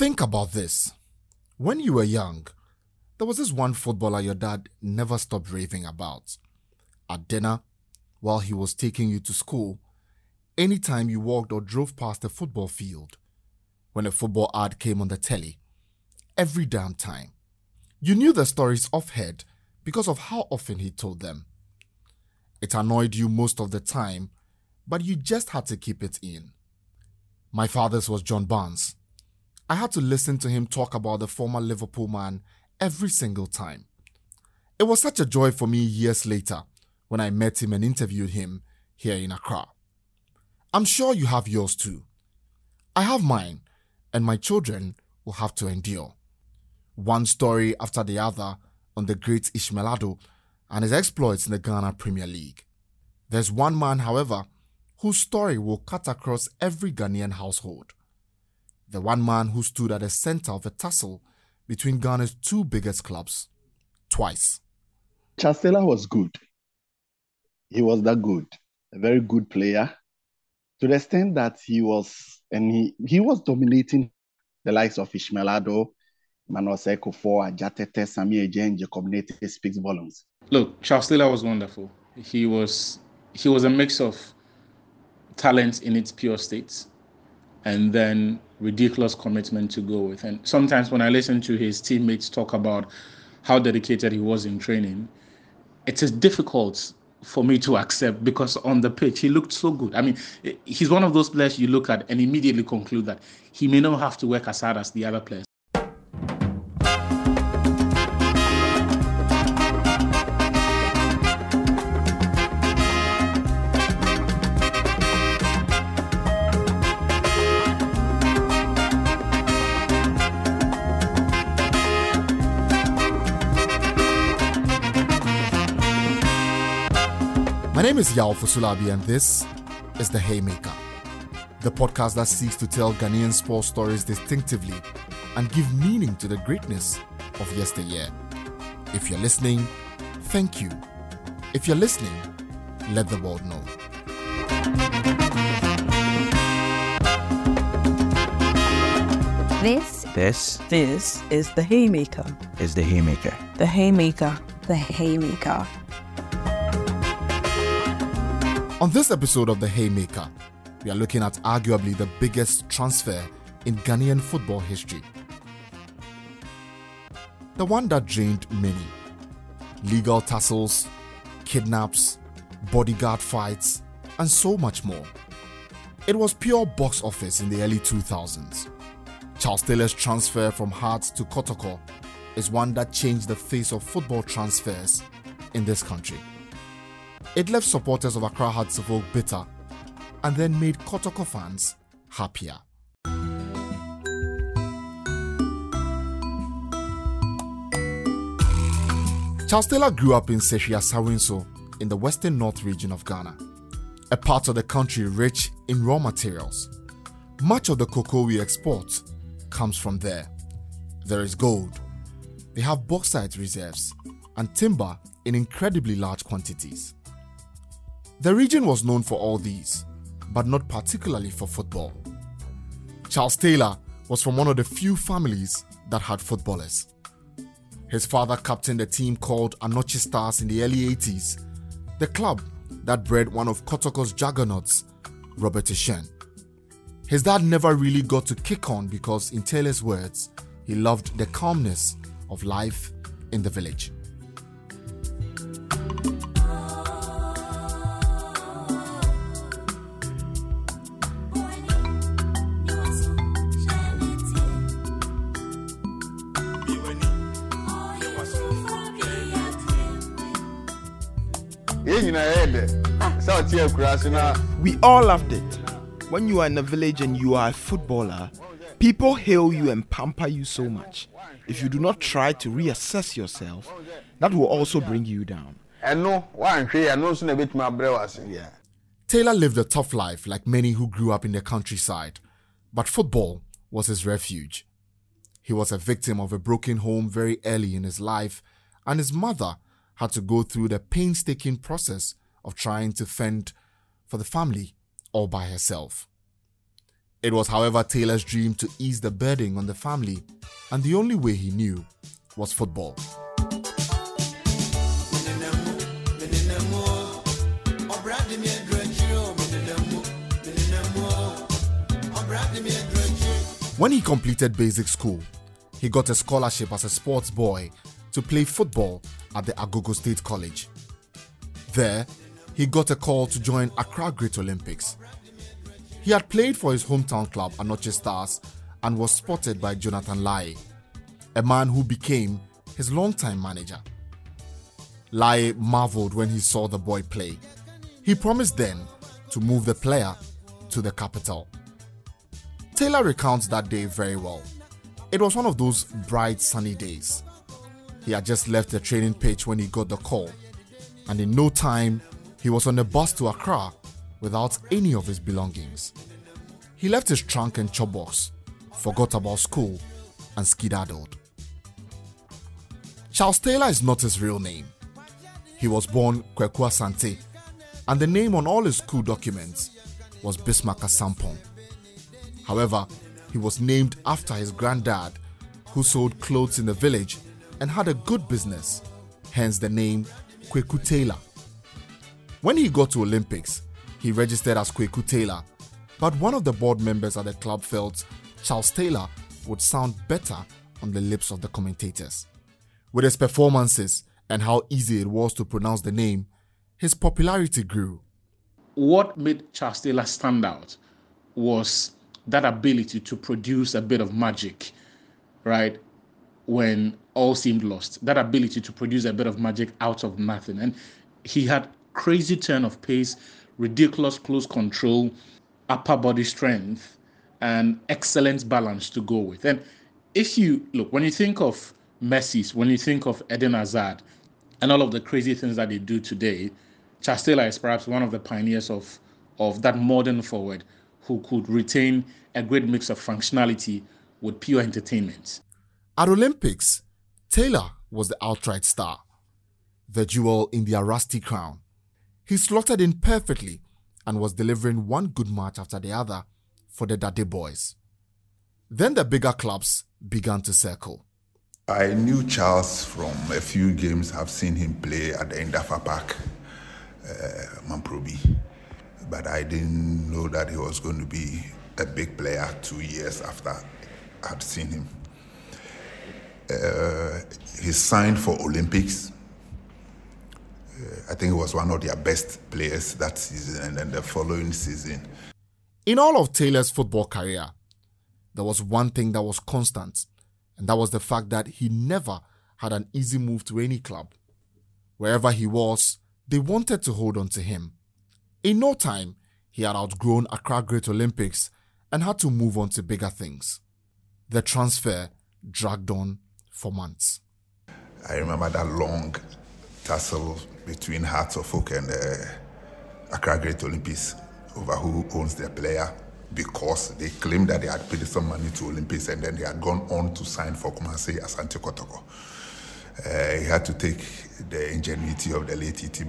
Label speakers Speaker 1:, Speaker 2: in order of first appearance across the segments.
Speaker 1: Think about this. When you were young, there was this one footballer your dad never stopped raving about. At dinner, while he was taking you to school, anytime you walked or drove past a football field, when a football ad came on the telly, every damn time. You knew the stories off head because of how often he told them. It annoyed you most of the time, but you just had to keep it in. My father's was John Barnes. I had to listen to him talk about the former Liverpool man every single time. It was such a joy for me years later when I met him and interviewed him here in Accra. I'm sure you have yours too. I have mine, and my children will have to endure. One story after the other on the great Ishmael Addo and his exploits in the Ghana Premier League. There's one man, however, whose story will cut across every Ghanaian household. The one man who stood at the center of a tussle between Ghana's two biggest clubs twice.
Speaker 2: Charles Taylor was good. He was that good, a very good player, to the extent that he was, and he, he was dominating the likes of Ishmael Addo, Manuel Ekufuor, Ajatete, Sami Ejen, Jacob Nete speaks volumes.
Speaker 3: Look, Charles Taylor was wonderful. He was he was a mix of talent in its pure state and then ridiculous commitment to go with. And sometimes when I listen to his teammates talk about how dedicated he was in training, it is difficult for me to accept because on the pitch he looked so good. I mean, he's one of those players you look at and immediately conclude that he may not have to work as hard as the other players.
Speaker 1: Is Yao Fusulabi, and this is The Haymaker, the podcast that seeks to tell Ghanaian sports stories distinctively and give meaning to the greatness of yesteryear. If you're listening, thank you. If you're listening, let the world know.
Speaker 4: This
Speaker 5: This
Speaker 4: this is the Haymaker.
Speaker 5: is the Haymaker.
Speaker 4: The Haymaker.
Speaker 6: The Haymaker.
Speaker 1: On this episode of The Haymaker, we are looking at arguably the biggest transfer in Ghanaian football history. The one that drained many. Legal tussles, kidnaps, bodyguard fights, and so much more. It was pure box office in the early 2000s. Charles Taylor's transfer from Hearts to Kotoko is one that changed the face of football transfers in this country. It left supporters of Accra Hartsfield bitter and then made Kotoko fans happier. Charles Taylor grew up in Seshia Sawinso in the western north region of Ghana, a part of the country rich in raw materials. Much of the cocoa we export comes from there. There is gold. They have bauxite reserves and timber in incredibly large quantities. The region was known for all these, but not particularly for football. Charles Taylor was from one of the few families that had footballers. His father captained a team called Anochi Stars in the early 80s, the club that bred one of Kotoko's juggernauts, Robert Eshen. His dad never really got to kick on because, in Taylor's words, he loved the calmness of life in the village.
Speaker 7: Yɛn nyinaa yɛyɛ dɛ sɛ ɔte akura ah. so na
Speaker 8: We all loved it. When you are in a village and you are a footballer, people hail you and pamper you so much. If you do not try to reassess yourself, that will also bring you down.
Speaker 7: ɛno woanhwɛ yɛ ɛno nso na ɛbɛtumi abrɛ wo ase
Speaker 1: Taylor lived a tough life like many who grew up in the countryside, but football was his refuge. He was a victim of a broken home very early in his life, and his mother had to go through the painstaking process of trying to fend for the family all by herself. It was, however, Taylor's dream to ease the burden on the family, and the only way he knew was football. When he completed basic school, he got a scholarship as a sports boy to play football at the Agogo State College. There, he got a call to join Accra Great Olympics. He had played for his hometown club, Anoche Stars, and was spotted by Jonathan Lai, a man who became his longtime manager. Lai marveled when he saw the boy play. He promised then to move the player to the capital. Taylor recounts that day very well. It was one of those bright sunny days. He had just left the training pitch when he got the call, and in no time, he was on a bus to Accra without any of his belongings. He left his trunk and chop box, forgot about school, and skedaddled. Charles Taylor is not his real name. He was born Kweku Asante, and the name on all his school documents was Bismarck Asampong. However, he was named after his granddad, who sold clothes in the village and had a good business, hence the name Kweku Taylor. When he got to Olympics, he registered as Kweku Taylor, but one of the board members at the club felt Charles Taylor would sound better on the lips of the commentators. With his performances and how easy it was to pronounce the name, his popularity grew.
Speaker 3: What made Charles Taylor stand out was that ability to produce a bit of magic, right? When all seemed lost, that ability to produce a bit of magic out of nothing. And he had crazy turn of pace, ridiculous close control, upper body strength, and excellent balance to go with. And if you look, when you think of Messi's, when you think of Eden Hazard, and all of the crazy things that they do today, Taylor is perhaps one of the pioneers of, of that modern forward who could retain a great mix of functionality with pure entertainment.
Speaker 1: At Olympics, Taylor was the outright star, the jewel in the rusty crown. He slotted in perfectly and was delivering one good match after the other for the Daddy boys. Then the bigger clubs began to circle.
Speaker 5: I knew Charles from a few games I've seen him play at the Indafa Park, uh, Mamprobi but I didn't know that he was going to be a big player two years after I'd seen him. Uh, he signed for Olympics. Uh, I think he was one of their best players that season and then the following season.
Speaker 1: In all of Taylor's football career, there was one thing that was constant, and that was the fact that he never had an easy move to any club. Wherever he was, they wanted to hold on to him. In no time, he had outgrown Accra Great Olympics and had to move on to bigger things. The transfer dragged on for months.
Speaker 5: I remember that long tussle between Hearts of Oak and uh, Accra Great Olympics over who owns their player because they claimed that they had paid some money to Olympics and then they had gone on to sign for Kumasi Asante Kotoko. Uh, he had to take the ingenuity of the late E.T.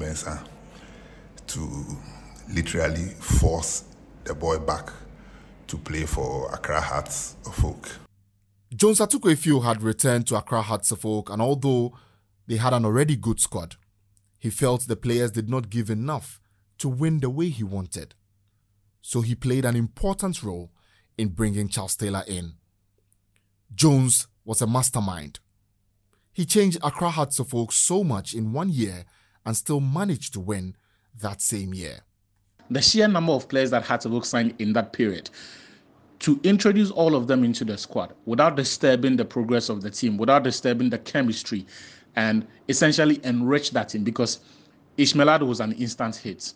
Speaker 5: To literally force the boy back to play for Accra Hearts of Oak.
Speaker 1: Jones Atuquo had returned to Accra Hearts of Oak, and although they had an already good squad, he felt the players did not give enough to win the way he wanted. So he played an important role in bringing Charles Taylor in. Jones was a mastermind. He changed Accra Hearts of Oak so much in one year and still managed to win that same year
Speaker 3: the sheer number of players that Hearts of Oak signed in that period, to introduce all of them into the squad without disturbing the progress of the team, without disturbing the chemistry, and essentially enrich that team because Ismail was an instant hit.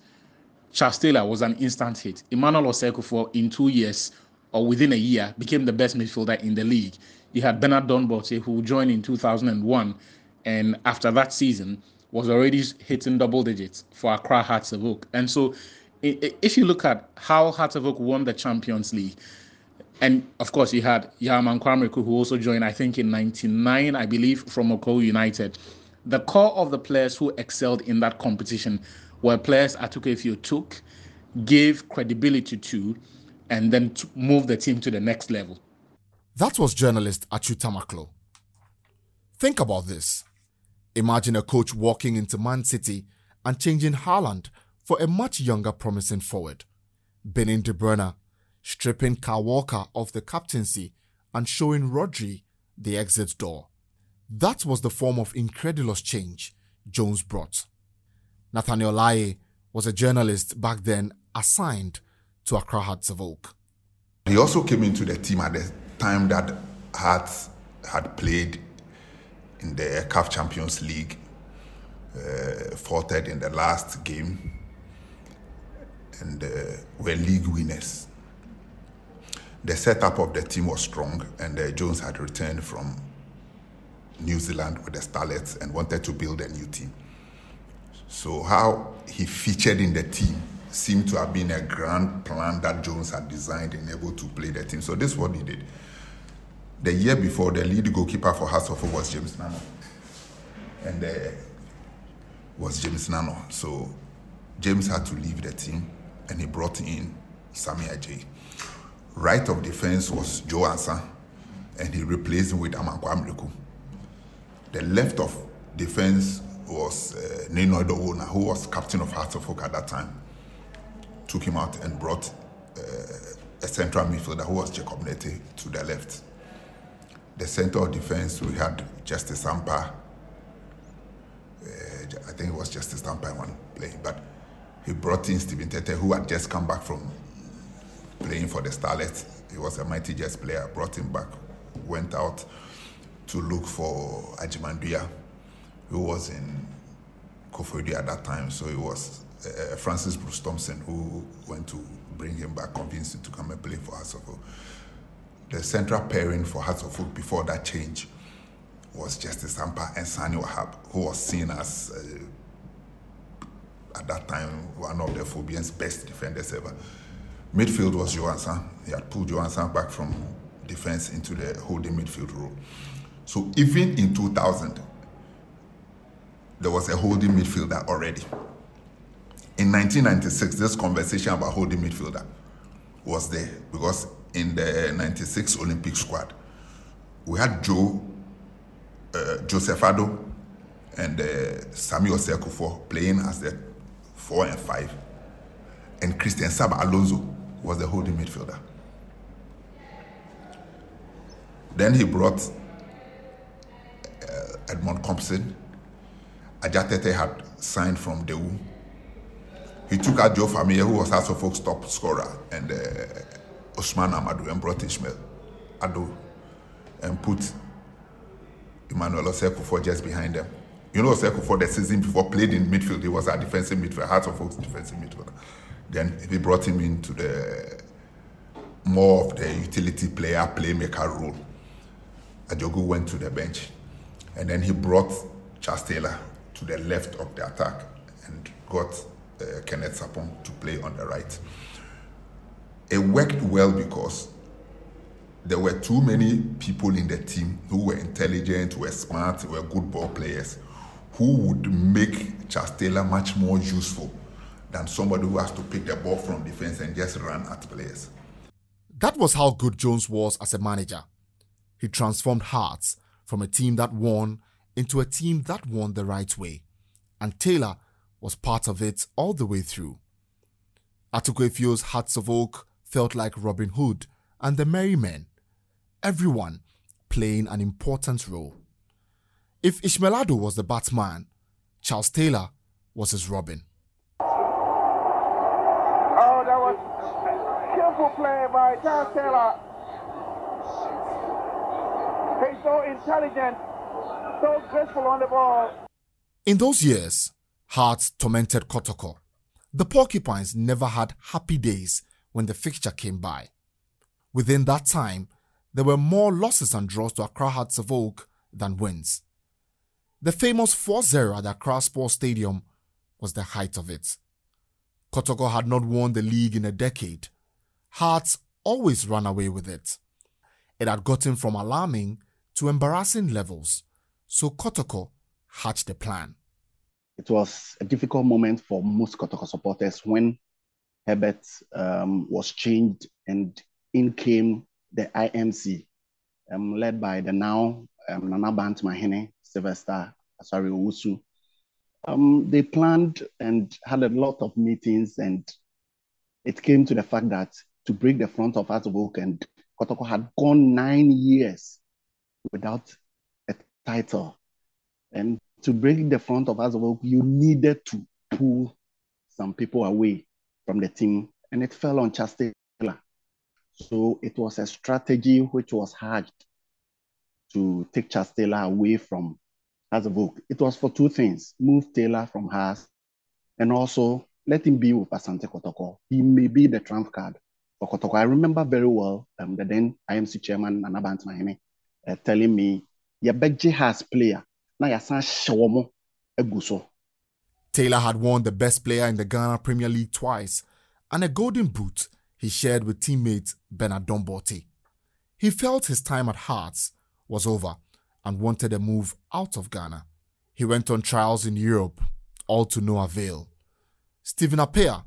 Speaker 3: Charles Taylor was an instant hit. Emmanuel Osei-Kuffour in two years or within a year became the best midfielder in the league. You had Bernard Don Bortey who joined in 2001 and after that season was already hitting double digits for Accra Hearts of Oak. And so if you look at how Hearts of Oak won the Champions League, and of course you had Yaman Kwamriku who also joined, I think in '99, I believe, from Oko United. The core of the players who excelled in that competition were players Attuquayefio took, gave credibility to, and then to move the team to the next level.
Speaker 1: That was journalist Achu Tamaklo. Think about this. Imagine a coach walking into Man City and changing Haaland for a much younger promising forward. Benin De Bruyne, stripping Kyle Walker of the captaincy and showing Rodri the exit door. That was the form of incredulous change Jones brought. Nathaniel Laye was a journalist back then assigned to Accra Oak.
Speaker 5: He also came into the team at the time that Hearts had played in the CAF Champions League, uh, faltered in the last game, and uh, were league winners. The setup of the team was strong, and uh, Jones had returned from New Zealand with the Starlets and wanted to build a new team. So, how he featured in the team seemed to have been a grand plan that Jones had designed and able to play the team. So, this is what he did. The year before, the lead goalkeeper for Oak was James Nano. And uh, was James Nano. So, James had to leave the team and he brought in Sammy Adjei. Right of defense was Joe and he replaced him with Amankwah Mireku. The left of defense was uh, Nino Dowona, who was captain of Hearts of Oak at that time. Took him out and brought uh, a central midfielder who was Jacob Nete to the left. The center of defense, we had Justice Sampa. Uh, I think it was Justice Sampa one playing, but he brought in Stephen Tete, who had just come back from playing for the Starlets. He was a mighty Jets player, brought him back, went out to look for Ajimanduya, who was in Koforidua at that time. So it was uh, Francis Bruce Thompson who went to bring him back, convinced him to come and play for Hearts of Oak. The central pairing for Hearts of Oak before that change was Justice Sampa and Sani Wahab, who was seen as, uh, at that time, one of the Phobians' best defenders ever. Midfield was Johansson. He had pulled Johansson back from defense into the holding midfield role. So even in 2000, there was a holding midfielder already. In 1996, this conversation about holding midfielder was there because in the 96 Olympic squad, we had Joe, uh, Joseph Ado, and uh, Samuel Sekufo playing as the four and five, and Christian Saba Alonso was the holding midfielder. Then he brought uh, Edmond Compson. Ajatete had signed from Daewoo. He took out Joe Famia, who was Hearts of Oak's top scorer, and uh, Osman Amadou, and brought Ishmael Ado, and put Emmanuel Oseko just behind them. You know, Oseko for the season before played in midfield. He was a defensive midfielder, Hearts of Oak's defensive midfielder. Then he brought him into the more of the utility player, playmaker role. Ajogu went to the bench. And then he brought Charles Taylor to the left of the attack and got uh, Kenneth Sapong to play on the right. It worked well because there were too many people in the team who were intelligent, were smart, were good ball players, who would make Taylor much more useful than somebody who has to pick the ball from defense and just run at players.
Speaker 1: That was how good Jones was as a manager. He transformed Hearts from a team that won into a team that won the right way, and Taylor was part of it all the way through. Attuquayefio's Hearts of Oak felt like Robin Hood and the Merry Men, everyone playing an important role. If Ishmael Addo was the Batman, Charles Taylor was his Robin.
Speaker 6: Oh, that was skillful play by Charles Taylor. He's so intelligent, so graceful on the ball.
Speaker 1: In those years, Hearts tormented Kotoko. The Porcupines never had happy days when the fixture came by. Within that time, there were more losses and draws to Accra Hearts of Oak than wins. The famous 4-0 at Accra Sports Stadium was the height of it. Kotoko had not won the league in a decade. Hearts always ran away with it. It had gotten from alarming to embarrassing levels, so Kotoko hatched a plan.
Speaker 2: It was a difficult moment for most Kotoko supporters when Herbert um, was changed, and in came the IMC, um, led by the now um, Nana Bantamahene, Sylvester Asare Owusu. Um, they planned and had a lot of meetings, and it came to the fact that to break the front of of Oak and Kotoko had gone nine years without a title. And to break the front of of Oak, you needed to pull some people away from the team, and it fell on Taylor. So it was a strategy which was hatched to take Taylor away from Oak. It was for two things move Taylor from Hearts and also let him be with Asante Kotoko. He may be the trump card for Kotoko. I remember very well um, the then IMC chairman, Anabant Mahene, uh, telling me, Yabegji has player. Now yasan shawomo eguso.
Speaker 1: Taylor had won the best player in the Ghana Premier League twice and a golden boot he shared with teammate Bernard Don Bortey. He felt his time at Hearts was over and wanted a move out of Ghana. He went on trials in Europe, all to no avail. Stephen Appiah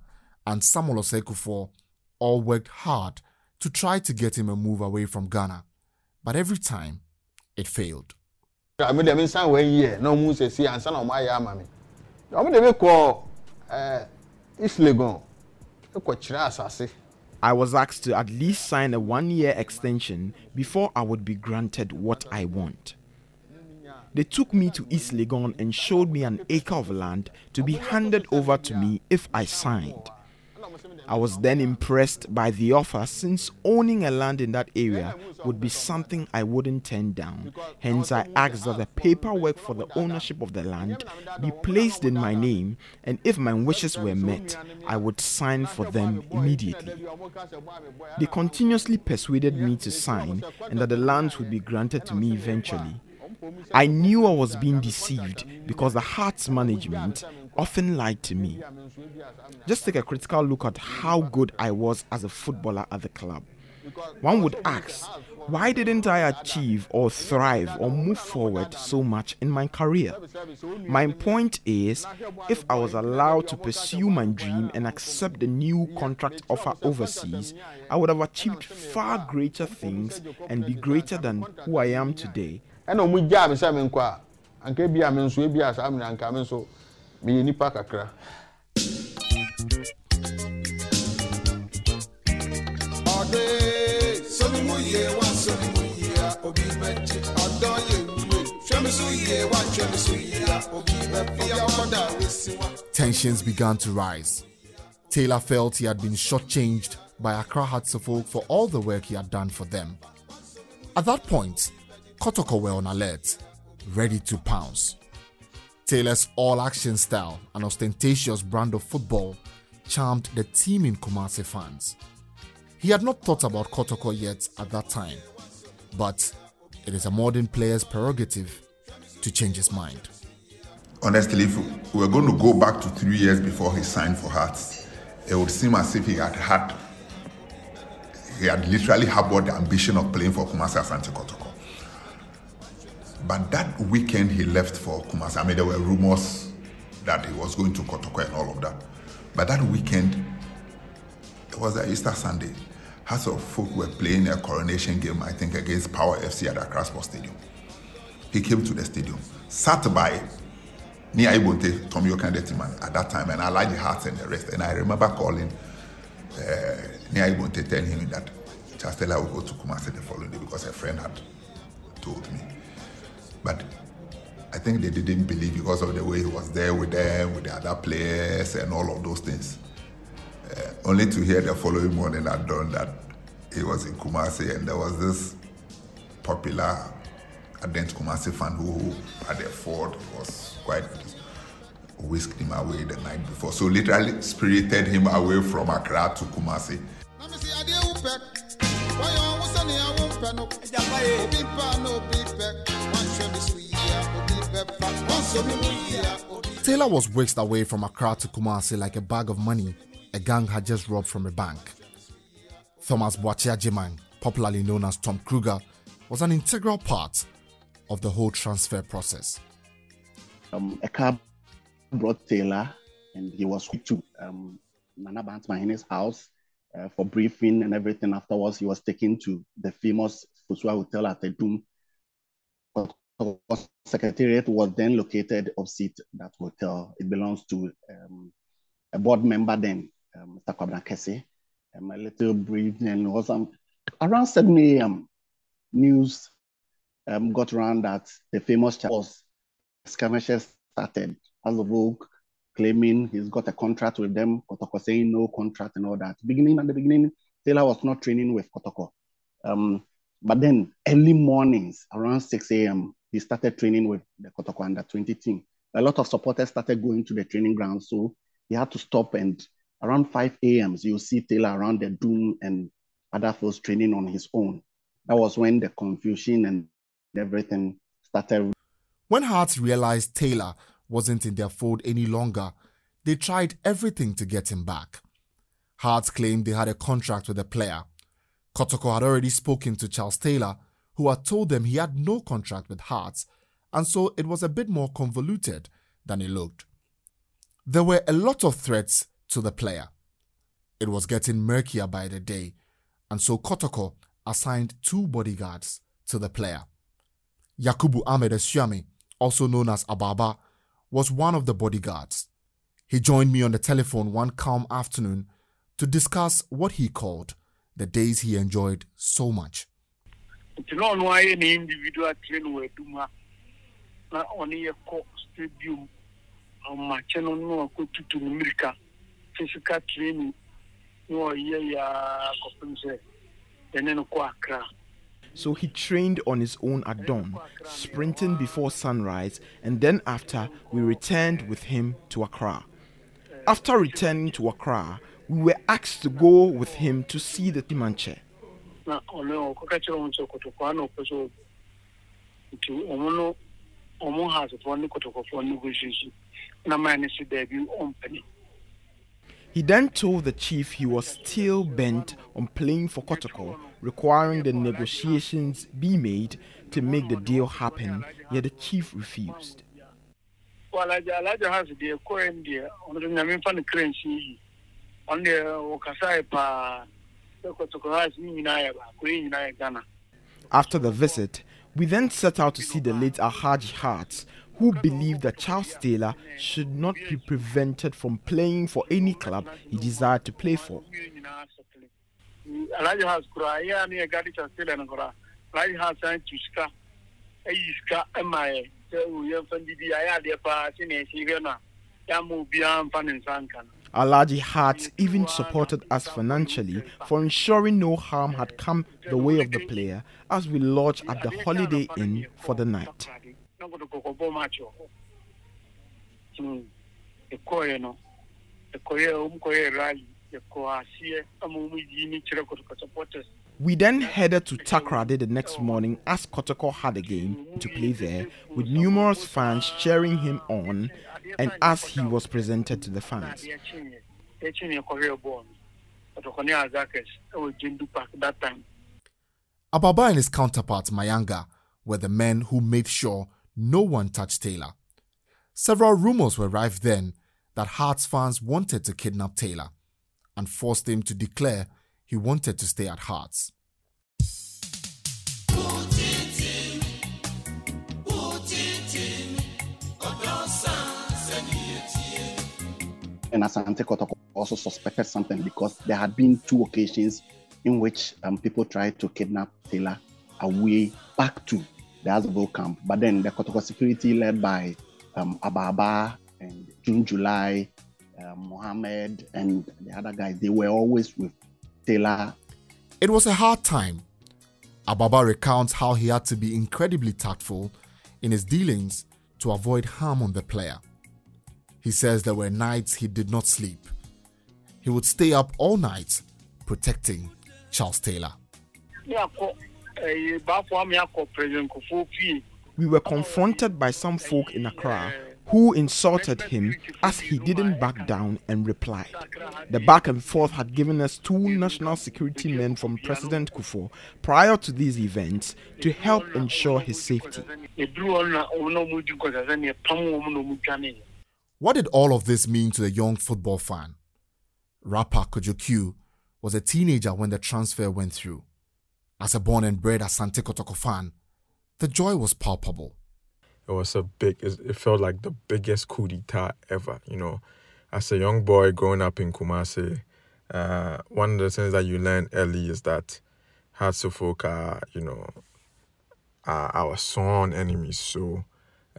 Speaker 1: and Samuel Osei-Kuffour all worked hard to try to get him a move away from Ghana, but every time it failed.
Speaker 7: I mean, them inside one year, no moon say, see, and son of my yammy. I mean, they call East Legon.
Speaker 8: I was asked to at least sign a one year extension before I would be granted what I want. They took me to East Legon and showed me an acre of land to be handed over to me if I signed. I was then impressed by the offer since owning a land in that area would be something I wouldn't turn down. Hence, I asked that the paperwork for the ownership of the land be placed in my name, and if my wishes were met, I would sign for them immediately. They continuously persuaded me to sign and that the lands would be granted to me eventually. I knew I was being deceived because the Hearts management often lied to me. Just take a critical look at how good I was as a footballer at the club. One would ask, why didn't I achieve or thrive or move forward so much in my career? My point is, if I was allowed to pursue my dream and accept the new contract offer overseas, I would have achieved far greater things and be greater than who I am today
Speaker 7: ɛna ɔmo gyaa mi sɛ mi nkɔ a anka ebi a mi nso ebi a saa mi na anka mi nso mi yɛ nipa kakra. ɔde sɔmi mu yie wa sɔmi mu yie a obi bɛ gye ɔdɔ yɛ wue hwɛmi so yie wa hwɛmi so yie a obi bɛ fi akɔda wa.
Speaker 1: Tensions began to rise. Taylor felt he had been shortchanged by Accra Hearts of Oak for all the work he had done for them. At that point, Kotoko were on alert, ready to pounce. Taylor's all action style and ostentatious brand of football charmed the team in Kumasi fans. He had not thought about Kotoko yet at that time, but it is a modern player's prerogative to change his mind.
Speaker 5: Honestly, if we were going to go back to three years before he signed for Hearts, it would seem as if he had had, he had literally harbored the ambition of playing for Kumasi Asante Kotoko. But that weekend he left for Kumasi. I mean, there were rumors that he was going to Kotoko and all of that. But that weekend, it was Easter Sunday. Hearts of Oak were playing a coronation game, I think, against Power FC at Accra Sports Stadium. He came to the stadium, sat by near Ibonte, Tommy Okandetiman at that time, and I like the Hearts and the rest. And I remember calling uh, Nia Ibonte telling him that Chastela will go to Kumasi the following day because a friend had told me. But I think they didn't believe because of the way he was there with them, with the other players, and all of those things. Uh, only to hear the following morning at dawn that he was in Kumasi and there was this popular ardent Kumasi fan who had a Ford was quite whisked him away the night before. So literally spirited him away from Accra to Kumasi.
Speaker 1: Taylor was whisked away from Accra to Kumasi like a bag of money a gang had just robbed from a bank. Thomas Agyeman, popularly known as Tom Kruger, was an integral part of the whole transfer process.
Speaker 2: Um, a cab brought Taylor, and he was to um, Nana Bantamahene's house uh, for briefing and everything. Afterwards, he was taken to the famous Fusua Hotel at Adum. The secretariat was then located opposite that hotel. It belongs to um, a board member then, um, Mr. Kwabena Kese. Um, a little briefing was um, around 7 a.m. News um, got around that the famous was skirmishes started. As the Vogue claiming he's got a contract with them, Kotoko saying no contract and all that. Beginning at the beginning, Taylor was not training with Kotoko. Um, but then early mornings, around 6 a.m., he started training with the Kotoko under 20 team. A lot of supporters started going to the training ground, so he had to stop. And around 5 a.m., you'll see Taylor around the Doom and other fields training on his own. That was when the confusion and everything started.
Speaker 1: When Hearts realized Taylor wasn't in their fold any longer, they tried everything to get him back. Hearts claimed they had a contract with the player. Kotoko had already spoken to Charles Taylor, who had told them he had no contract with Hearts, and so it was a bit more convoluted than it looked. There were a lot of threats to the player. It was getting murkier by the day, and so Kotoko assigned two bodyguards to the player. Yakubu Ahmed Esuami, also known as Ababa, was one of the bodyguards. He joined me on the telephone one calm afternoon to discuss what he called the days he enjoyed so much.
Speaker 6: Individual train wɔ na ɔne stadium ɔmakyɛ no na no mmirika physical training na ɔyɛ yɛa kɔpem sɛ yɛne no kɔ akra
Speaker 8: So he trained on his own at dawn, sprinting before sunrise, and then after, we returned with him to Accra. After returning to Accra, we were asked to go with him to see the Timanche.
Speaker 6: Na ɔno ɔkɔka kyerɛ wɔn sɛ kɔtɔkɔa na ɔpɛ sɛ nti ɔmo no ɔmo hasefoɔ ne kɔtɔkɔfoɔ negotiation na maa ne se
Speaker 8: He then told the chief he was still bent on playing for Kotoko, requiring the negotiations be made to make the deal happen, yet the chief refused. After the visit, we then set out to see the late Alhaji Hart, who believed that Charles Taylor should not be prevented from playing for any club he desired to play for. Alhaji Hart even supported us financially for ensuring no harm had come the way of the player as we lodged at the Holiday Inn for the night. We then headed to Takoradi the next morning as Kotoko had a game to play there, with numerous fans cheering him on and as he was presented to the fans.
Speaker 1: Ababa and his counterpart Mayanga were the men who made sure no one touched Taylor. Several rumors were rife then that Hearts fans wanted to kidnap Taylor and forced him to declare he wanted to stay at Hearts.
Speaker 2: And Asante Kotoko also suspected something because there had been two occasions in which um, people tried to kidnap Taylor away back to the Azabo camp. But then the Kotoko security led by um, Ababa and June July, um, Mohammed, and the other guys, they were always with Taylor.
Speaker 1: It was a hard time. Ababa recounts how he had to be incredibly tactful in his dealings to avoid harm on the player. He says there were nights he did not sleep. He would stay up all night protecting Charles Taylor.
Speaker 6: ne akɔ ɛyɛ baafo ame akɔ president kofoɔ fie
Speaker 8: We were confronted by some folk in Accra who insulted him as he didn't back down and replied. The back and forth had given us two national security men from President Kufuor prior to these events to help ensure his safety.
Speaker 1: What did all of this mean to the young football fan? rapper Kojo Cue was a teenager when the transfer went through. As a born and bred Asante Kotoko fan, the joy was palpable.
Speaker 9: It was a big, it felt like the biggest coup d'etat ever, you know. As a young boy growing up in Kumasi, uh, one of the things that you learn early is that are, you know, are our sworn enemies. So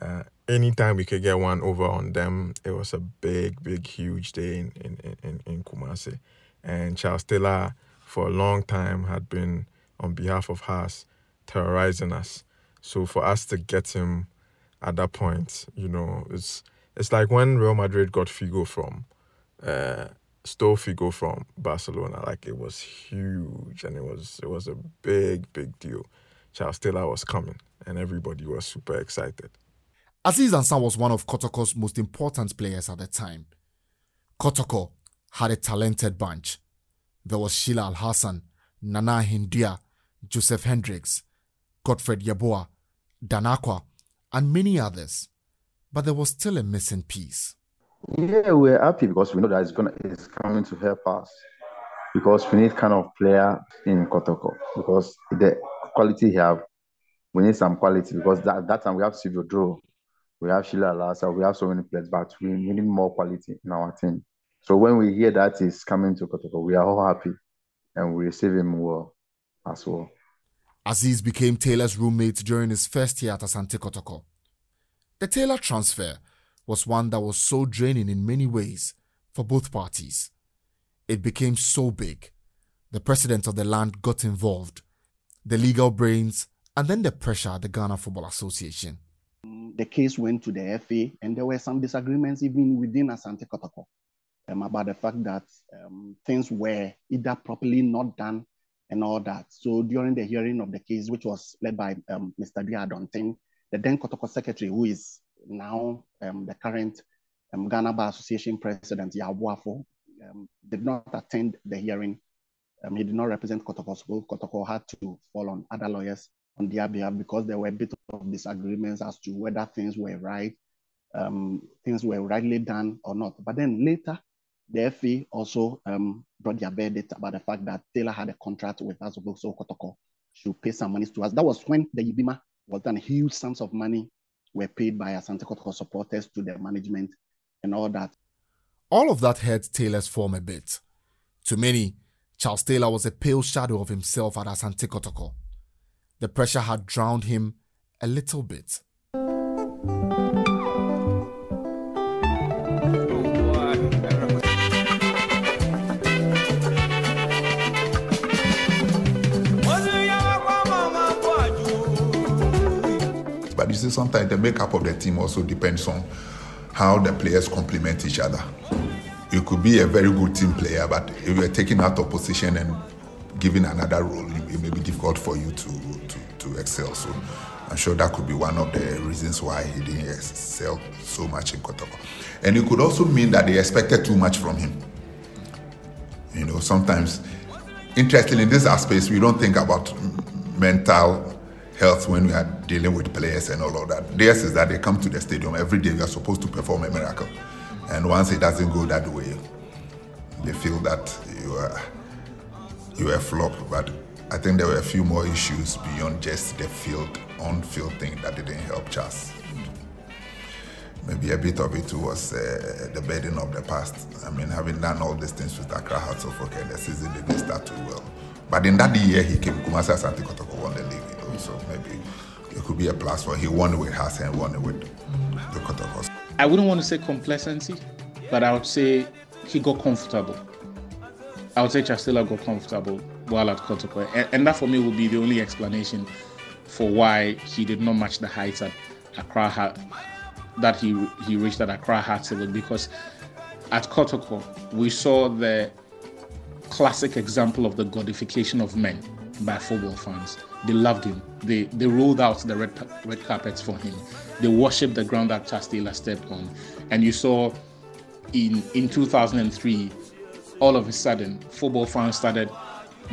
Speaker 9: uh, anytime we could get one over on them, it was a big, big, huge day in, in, in, in Kumasi. And Charles Taylor, for a long time, had been on behalf of Haas terrorizing us. So for us to get him at that point, you know, it's it's like when Real Madrid got Figo from uh, stole Figo from Barcelona. Like it was huge and it was it was a big, big deal. Charles Taylor was coming and everybody was super excited.
Speaker 1: Aziz Ansah was one of Kotoko's most important players at the time. Kotoko had a talented bunch. There was Sheila Al Hassan, Nana Hindia, Joseph Hendricks, Godfred Yeboah, Danakwa, and many others. But there was still a missing piece.
Speaker 10: Yeah, we're happy because we know that it's gonna it's coming to help us. Because we need kind of player in Kotoko. Because the quality here, we need some quality because that, that time we have Silvio Dro, we have Sheila Lassa, we have so many players, but we need more quality in our team. So when we hear that is coming to Kotoko, we are all happy and we receive him well as well.
Speaker 1: Aziz became Taylor's roommate during his first year at Asante Kotoko. The Taylor transfer was one that was so draining in many ways for both parties. It became so big. The president of the land got involved, the legal brains, and then the pressure at the Ghana Football Association.
Speaker 2: The case went to the FA, and there were some disagreements even within Asante Kotoko um, about the fact that um, things were either properly not done and all that. So during the hearing of the case, which was led by um, Mr. Diadontin, the then Kotoko secretary, who is now um, the current um, Ghana Bar Association president, Yaw Boafo, um, did not attend the hearing. Um, he did not represent Kotoko, so Kotoko had to fall on other lawyers on their behalf because there were a bit of disagreements as to whether things were right, um, things were rightly done or not. But then later, the FA also um, brought their verdict about the fact that Taylor had a contract with us, so Kotoko should pay some money to us. That was when the Ibima was done. Huge sums of money were paid by Asante Kotoko supporters to the management and all that.
Speaker 1: All of that hurt Taylor's form a bit. To many, Charles Taylor was a pale shadow of himself at Asante Kotoko. The pressure had drowned him a little bit.
Speaker 5: But you see, sometimes the makeup of the team also depends on how the players complement each other. You could be a very good team player, but if you're taken out of position and given another role, it may be difficult for you to, to, to excel. So I'm sure that could be one of the reasons why he didn't excel so much in Kotoko. And it could also mean that they expected too much from him. You know, sometimes, interestingly, in this aspect, we don't think about mental health when we are dealing with players and all of that. Theirs is that they come to the stadium every day. We are supposed to perform a miracle, and once it doesn't go that way, they feel that you are you are a flop. But I think there were a few more issues beyond just the field on-field thing that didn't help Charles. Maybe a bit of it was uh, the burden of the past. I mean, having done all these things with Accra Hearts of Oak, the season didn't start too well. But in that year, he came. Kumasi Asante Kotoko won the league so maybe it could be a plus for he won with Haas and won with the Kotokos.
Speaker 3: I wouldn't want to say complacency, but I would say he got comfortable. I would say Chastela got comfortable while at Kotoko. And, and, that for me would be the only explanation for why he did not match the heights at Accra that he he reached at Accra Hartsville because at Kotoko we saw the classic example of the godification of men by football fans. They loved him. They they rolled out the red red carpets for him. They worshipped the ground that Charles stepped on. And you saw in in 2003, all of a sudden, football fans started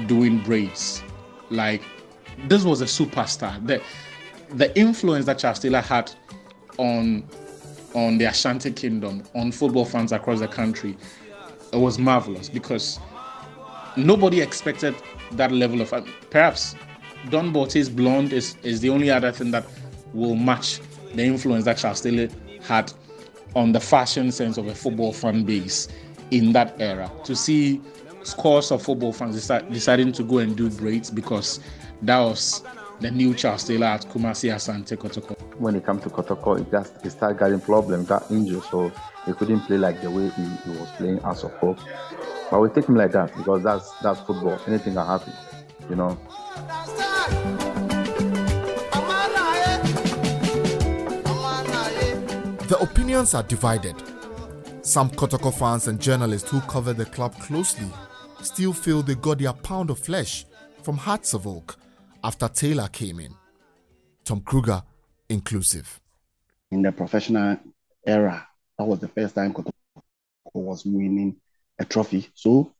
Speaker 3: doing braids. Like this was a superstar. The the influence that Charles Taylor had on on the Ashanti Kingdom, on football fans across the country, it was marvelous because nobody expected that level of perhaps Don Bortey's blonde is, is the only other thing that will match the influence that Charles Taylor had on the fashion sense of a football fan base in that era. To see scores of football fans decide, deciding to go and do braids because that was the new Charles Taylor at Kumasi Asante Kotoko.
Speaker 10: When it comes to Kotoko, it just he started getting problems, got injured, so he couldn't play like the way he, he was playing as of hope. But we take him like that because that's that's football. Anything can happen, you know.
Speaker 1: The opinions are divided. Some Kotoko fans and journalists who cover the club closely still feel they got their pound of flesh from Hearts of Oak after Taylor came in. Tom Kruger inclusive.
Speaker 2: In the professional era, that was the first time Kotoko was winning a trophy. So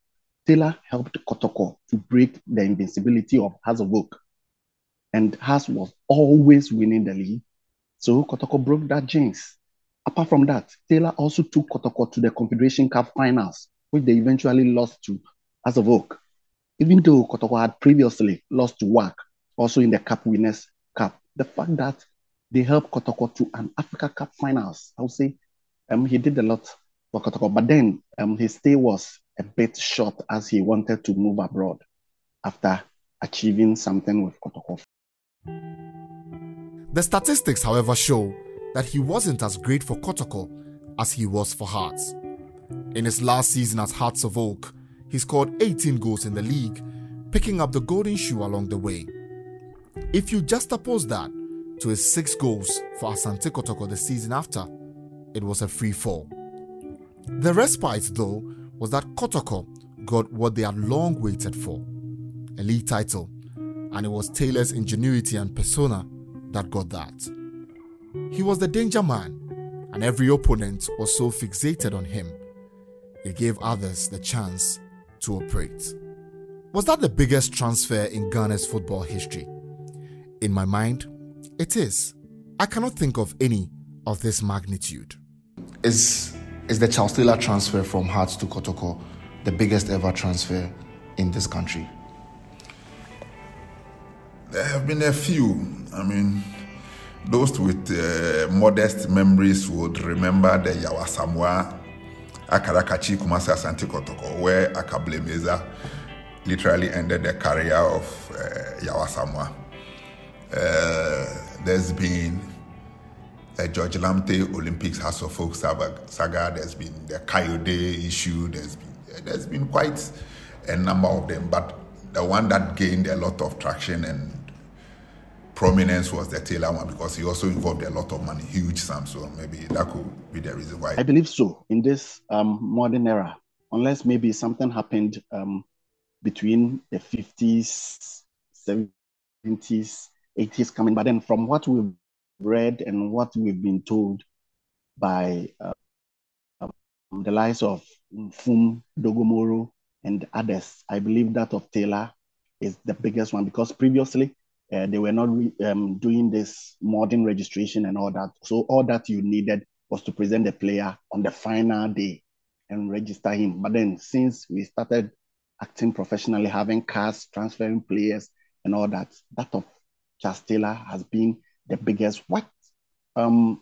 Speaker 2: Taylor helped Kotoko to break the invincibility of Hearts of Oak. And Hearts was always winning the league. So Kotoko broke that jinx. Apart from that, Taylor also took Kotoko to the Confederation Cup finals, which they eventually lost to Hearts of Oak. Even though Kotoko had previously lost to WAC, also in the Cup Winners' Cup, the fact that they helped Kotoko to an Africa Cup finals, I would say um, he did a lot for Kotoko. But then um, his stay was a bit short as he wanted to move abroad after achieving something with Kotoko.
Speaker 1: The statistics, however, show that he wasn't as great for Kotoko as he was for Hearts. In his last season at Hearts of Oak, he scored 18 goals in the league, picking up the golden shoe along the way. If you juxtapose that to his six goals for Asante Kotoko the season after, it was a free fall. The respite, though, was that Kotoko got what they had long waited for a league title, and it was Taylor's ingenuity and persona that got that. He was the danger man, and every opponent was so fixated on him, it gave others the chance to operate. Was that the biggest transfer in Ghana's football history? In my mind, it is. I cannot think of any of this magnitude. Is is the Charles Taylor transfer from Hearts to Kotoko the biggest ever transfer in this country?
Speaker 5: There have been a few. I mean, those with uh, modest memories would remember the Yawa Samoa, Akarakachi Kumasi Asante Kotoko, where Akablemeza literally ended the career of uh, Yawa Samoa. Uh, there's been a George Lamptey Olympics Hearts of Oak saga. There's been the Kayode issue. There's been there's been quite a number of them, but the one that gained a lot of traction and prominence was the Taylor one because he also involved a lot of money, huge sums. So maybe that could be the reason why.
Speaker 2: I believe so. In this um, modern era, unless maybe something happened um, between the 50s, 70s, 80s coming, but then from what we've read and what we've been told by uh, the likes of Fum, Dogomoro, and others, I believe that of Taylor is the biggest one because previously uh, they were not um, doing this modern registration and all that. So all that you needed was to present the player on the final day and register him. But then since we started acting professionally, having cars, transferring players and all that, that of Taylor has been the biggest. What um,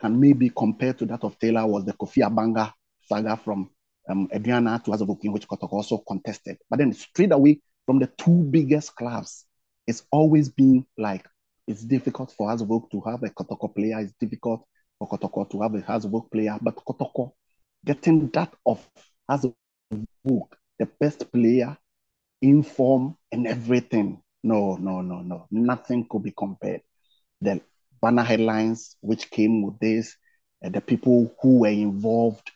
Speaker 2: can maybe compare to that of Taylor was the Kofi Abanga saga from um, Aduana to Azovokin, which Kotoko also contested. But then straight away from the two biggest clubs, it's always been like it's difficult for Hearts of Oak to have a Kotoko player. It's difficult for Kotoko to have a Hearts of Oak player. But Kotoko getting that of Hearts of Oak, the best player in form and everything. No, no, no, no. Nothing could be compared. The banner headlines which came with this, uh, the people who were involved,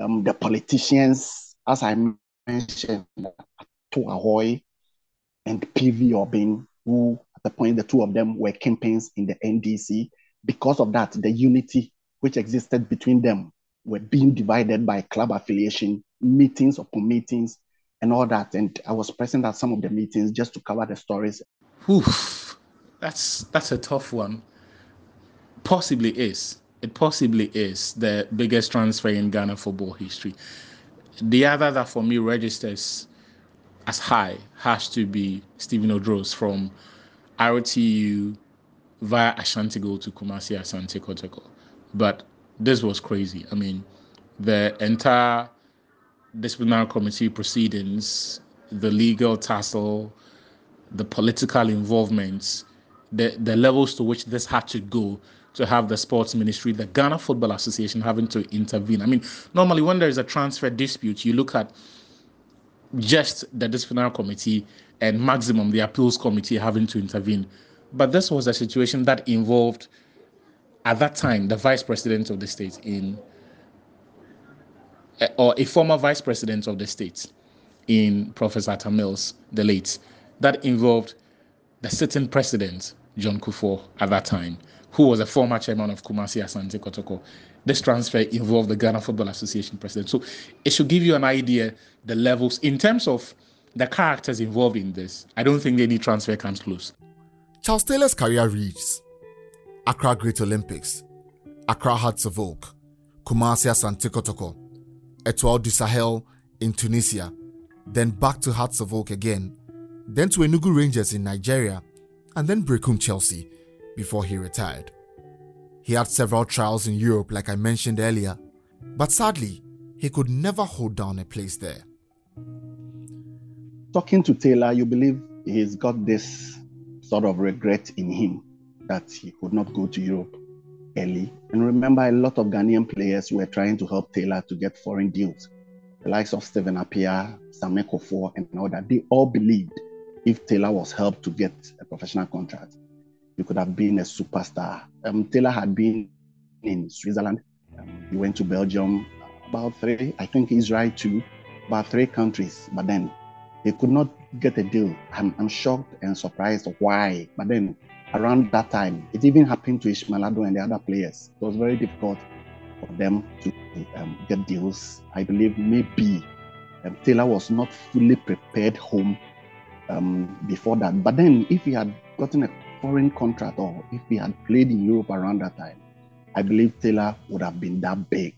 Speaker 2: um, the politicians, as I mentioned, to Ahoy and PV Obeng, who at the point the two of them were campaigns in the NDC. Because of that, the unity which existed between them were being divided by club affiliation, meetings upon meetings, and all that. And I was present at some of the meetings just to cover the stories.
Speaker 3: Oof, that's that's a tough one. Possibly is. It possibly is the biggest transfer in Ghana football history. The other that for me registers as high has to be Stephen Odros from RTU via Ashanti Gold to Kumasi Asante Kotoko. But this was crazy. I mean, the entire disciplinary committee proceedings, the legal tussle, the political involvements, the, the levels to which this had to go to have the sports ministry, the Ghana Football Association having to intervene. I mean, normally when there is a transfer dispute, you look at just the disciplinary committee and maximum the appeals committee having to intervene. But this was a situation that involved, at that time, the vice president of the state in, eh, or a former vice president of the state in Professor Atta Mills, the late, that involved the sitting president, John Kufuor, at that time, who was a former chairman of Kumasi Asante Kotoko. This transfer involved the Ghana Football Association president. So it should give you an idea the levels in terms of the characters involved in this. I don't think any transfer comes close.
Speaker 1: Charles Taylor's career reads Accra Great Olympics, Accra Hearts of Oak, Kumasi Asante Kotoko, Etoile du Sahel in Tunisia, then back to Hearts of Oak again, then to Enugu Rangers in Nigeria, and then Berekum Chelsea before he retired. He had several trials in Europe, like I mentioned earlier, but sadly, he could never hold down a place there.
Speaker 2: Talking to Taylor, you believe he's got this sort of regret in him that he could not go to Europe early. And remember, a lot of Ghanaian players were trying to help Taylor to get foreign deals. The likes of Stephen Appiah, Sam Kuffour, and all that. They all believed if Taylor was helped to get a professional contract, he could have been a superstar. Um, Taylor had been in Switzerland. Um, he went to Belgium, about three, I think Israel too, about three countries. But then he could not get a deal. I'm, I'm shocked and surprised why. But then around that time, it even happened to Ishmael Addo and the other players. It was very difficult for them to um, get deals. I believe maybe um, Taylor was not fully prepared home um, before that. But then, if he had gotten a foreign contract or if he had played in Europe around that time, I believe Taylor would have been that big.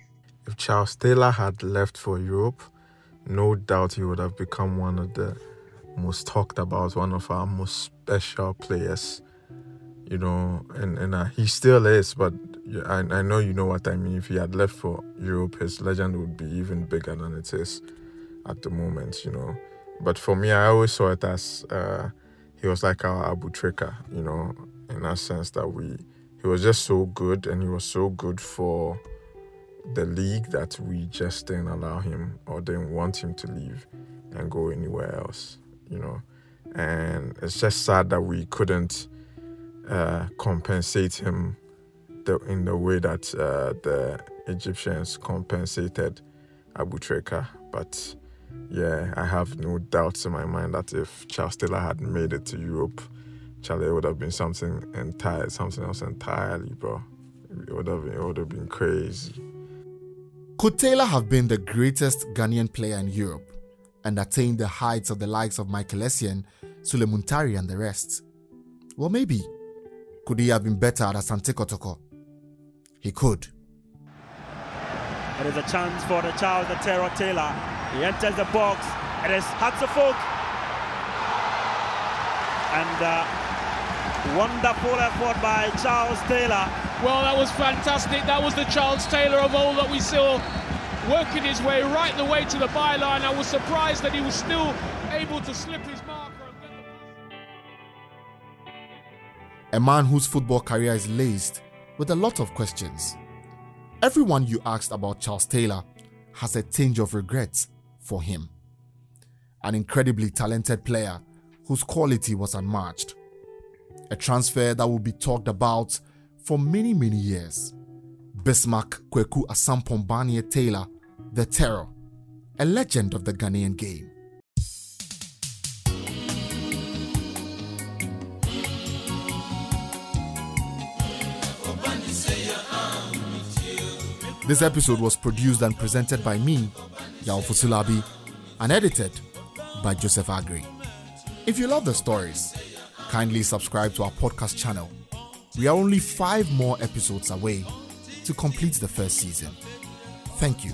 Speaker 9: If Charles Taylor had left for Europe, no doubt he would have become one of the most talked about, one of our most special players. You know, and and uh, he still is, but I, I know you know what I mean. If he had left for Europe, his legend would be even bigger than it is at the moment. You know, but for me, I always saw it as uh, he was like our Aboutrika. You know, in that sense that we he was just so good, and he was so good for the league that we just didn't allow him or didn't want him to leave and go anywhere else, you know. And it's just sad that we couldn't uh, compensate him the, in the way that uh, the Egyptians compensated Aboutrika. But yeah, I have no doubts in my mind that if Charles Taylor had made it to Europe, Charlie would have been something entire, something else entirely, bro. It would have been, it would have been crazy.
Speaker 1: Could Taylor have been the greatest Ghanaian player in Europe and attained the heights of the likes of Michael Essien, Sulley Muntari, and the rest? Well, maybe. Could he have been better at Asante Kotoko? He could.
Speaker 11: There is a chance for the child, the Terror Taylor. He enters the box. It is Hearts of Oak. And uh, wonderful effort by Charles Taylor.
Speaker 12: Well, that was fantastic. That was the Charles Taylor of all that we saw working his way right the way to the byline. I was surprised that he was still able to slip his marker.
Speaker 1: A man whose football career is laced with a lot of questions. Everyone you asked about Charles Taylor has a tinge of regret for him. An incredibly talented player whose quality was unmatched. A transfer that will be talked about for many, many years. Bismarck Kweku Asampong Taylor, the Terror, a legend of the Ghanaian game. This episode was produced and presented by me, Yao Fusulabi, and edited by Joseph Agri. If you love the stories, kindly subscribe to our podcast channel. We are only five more episodes away to complete the first season. Thank you.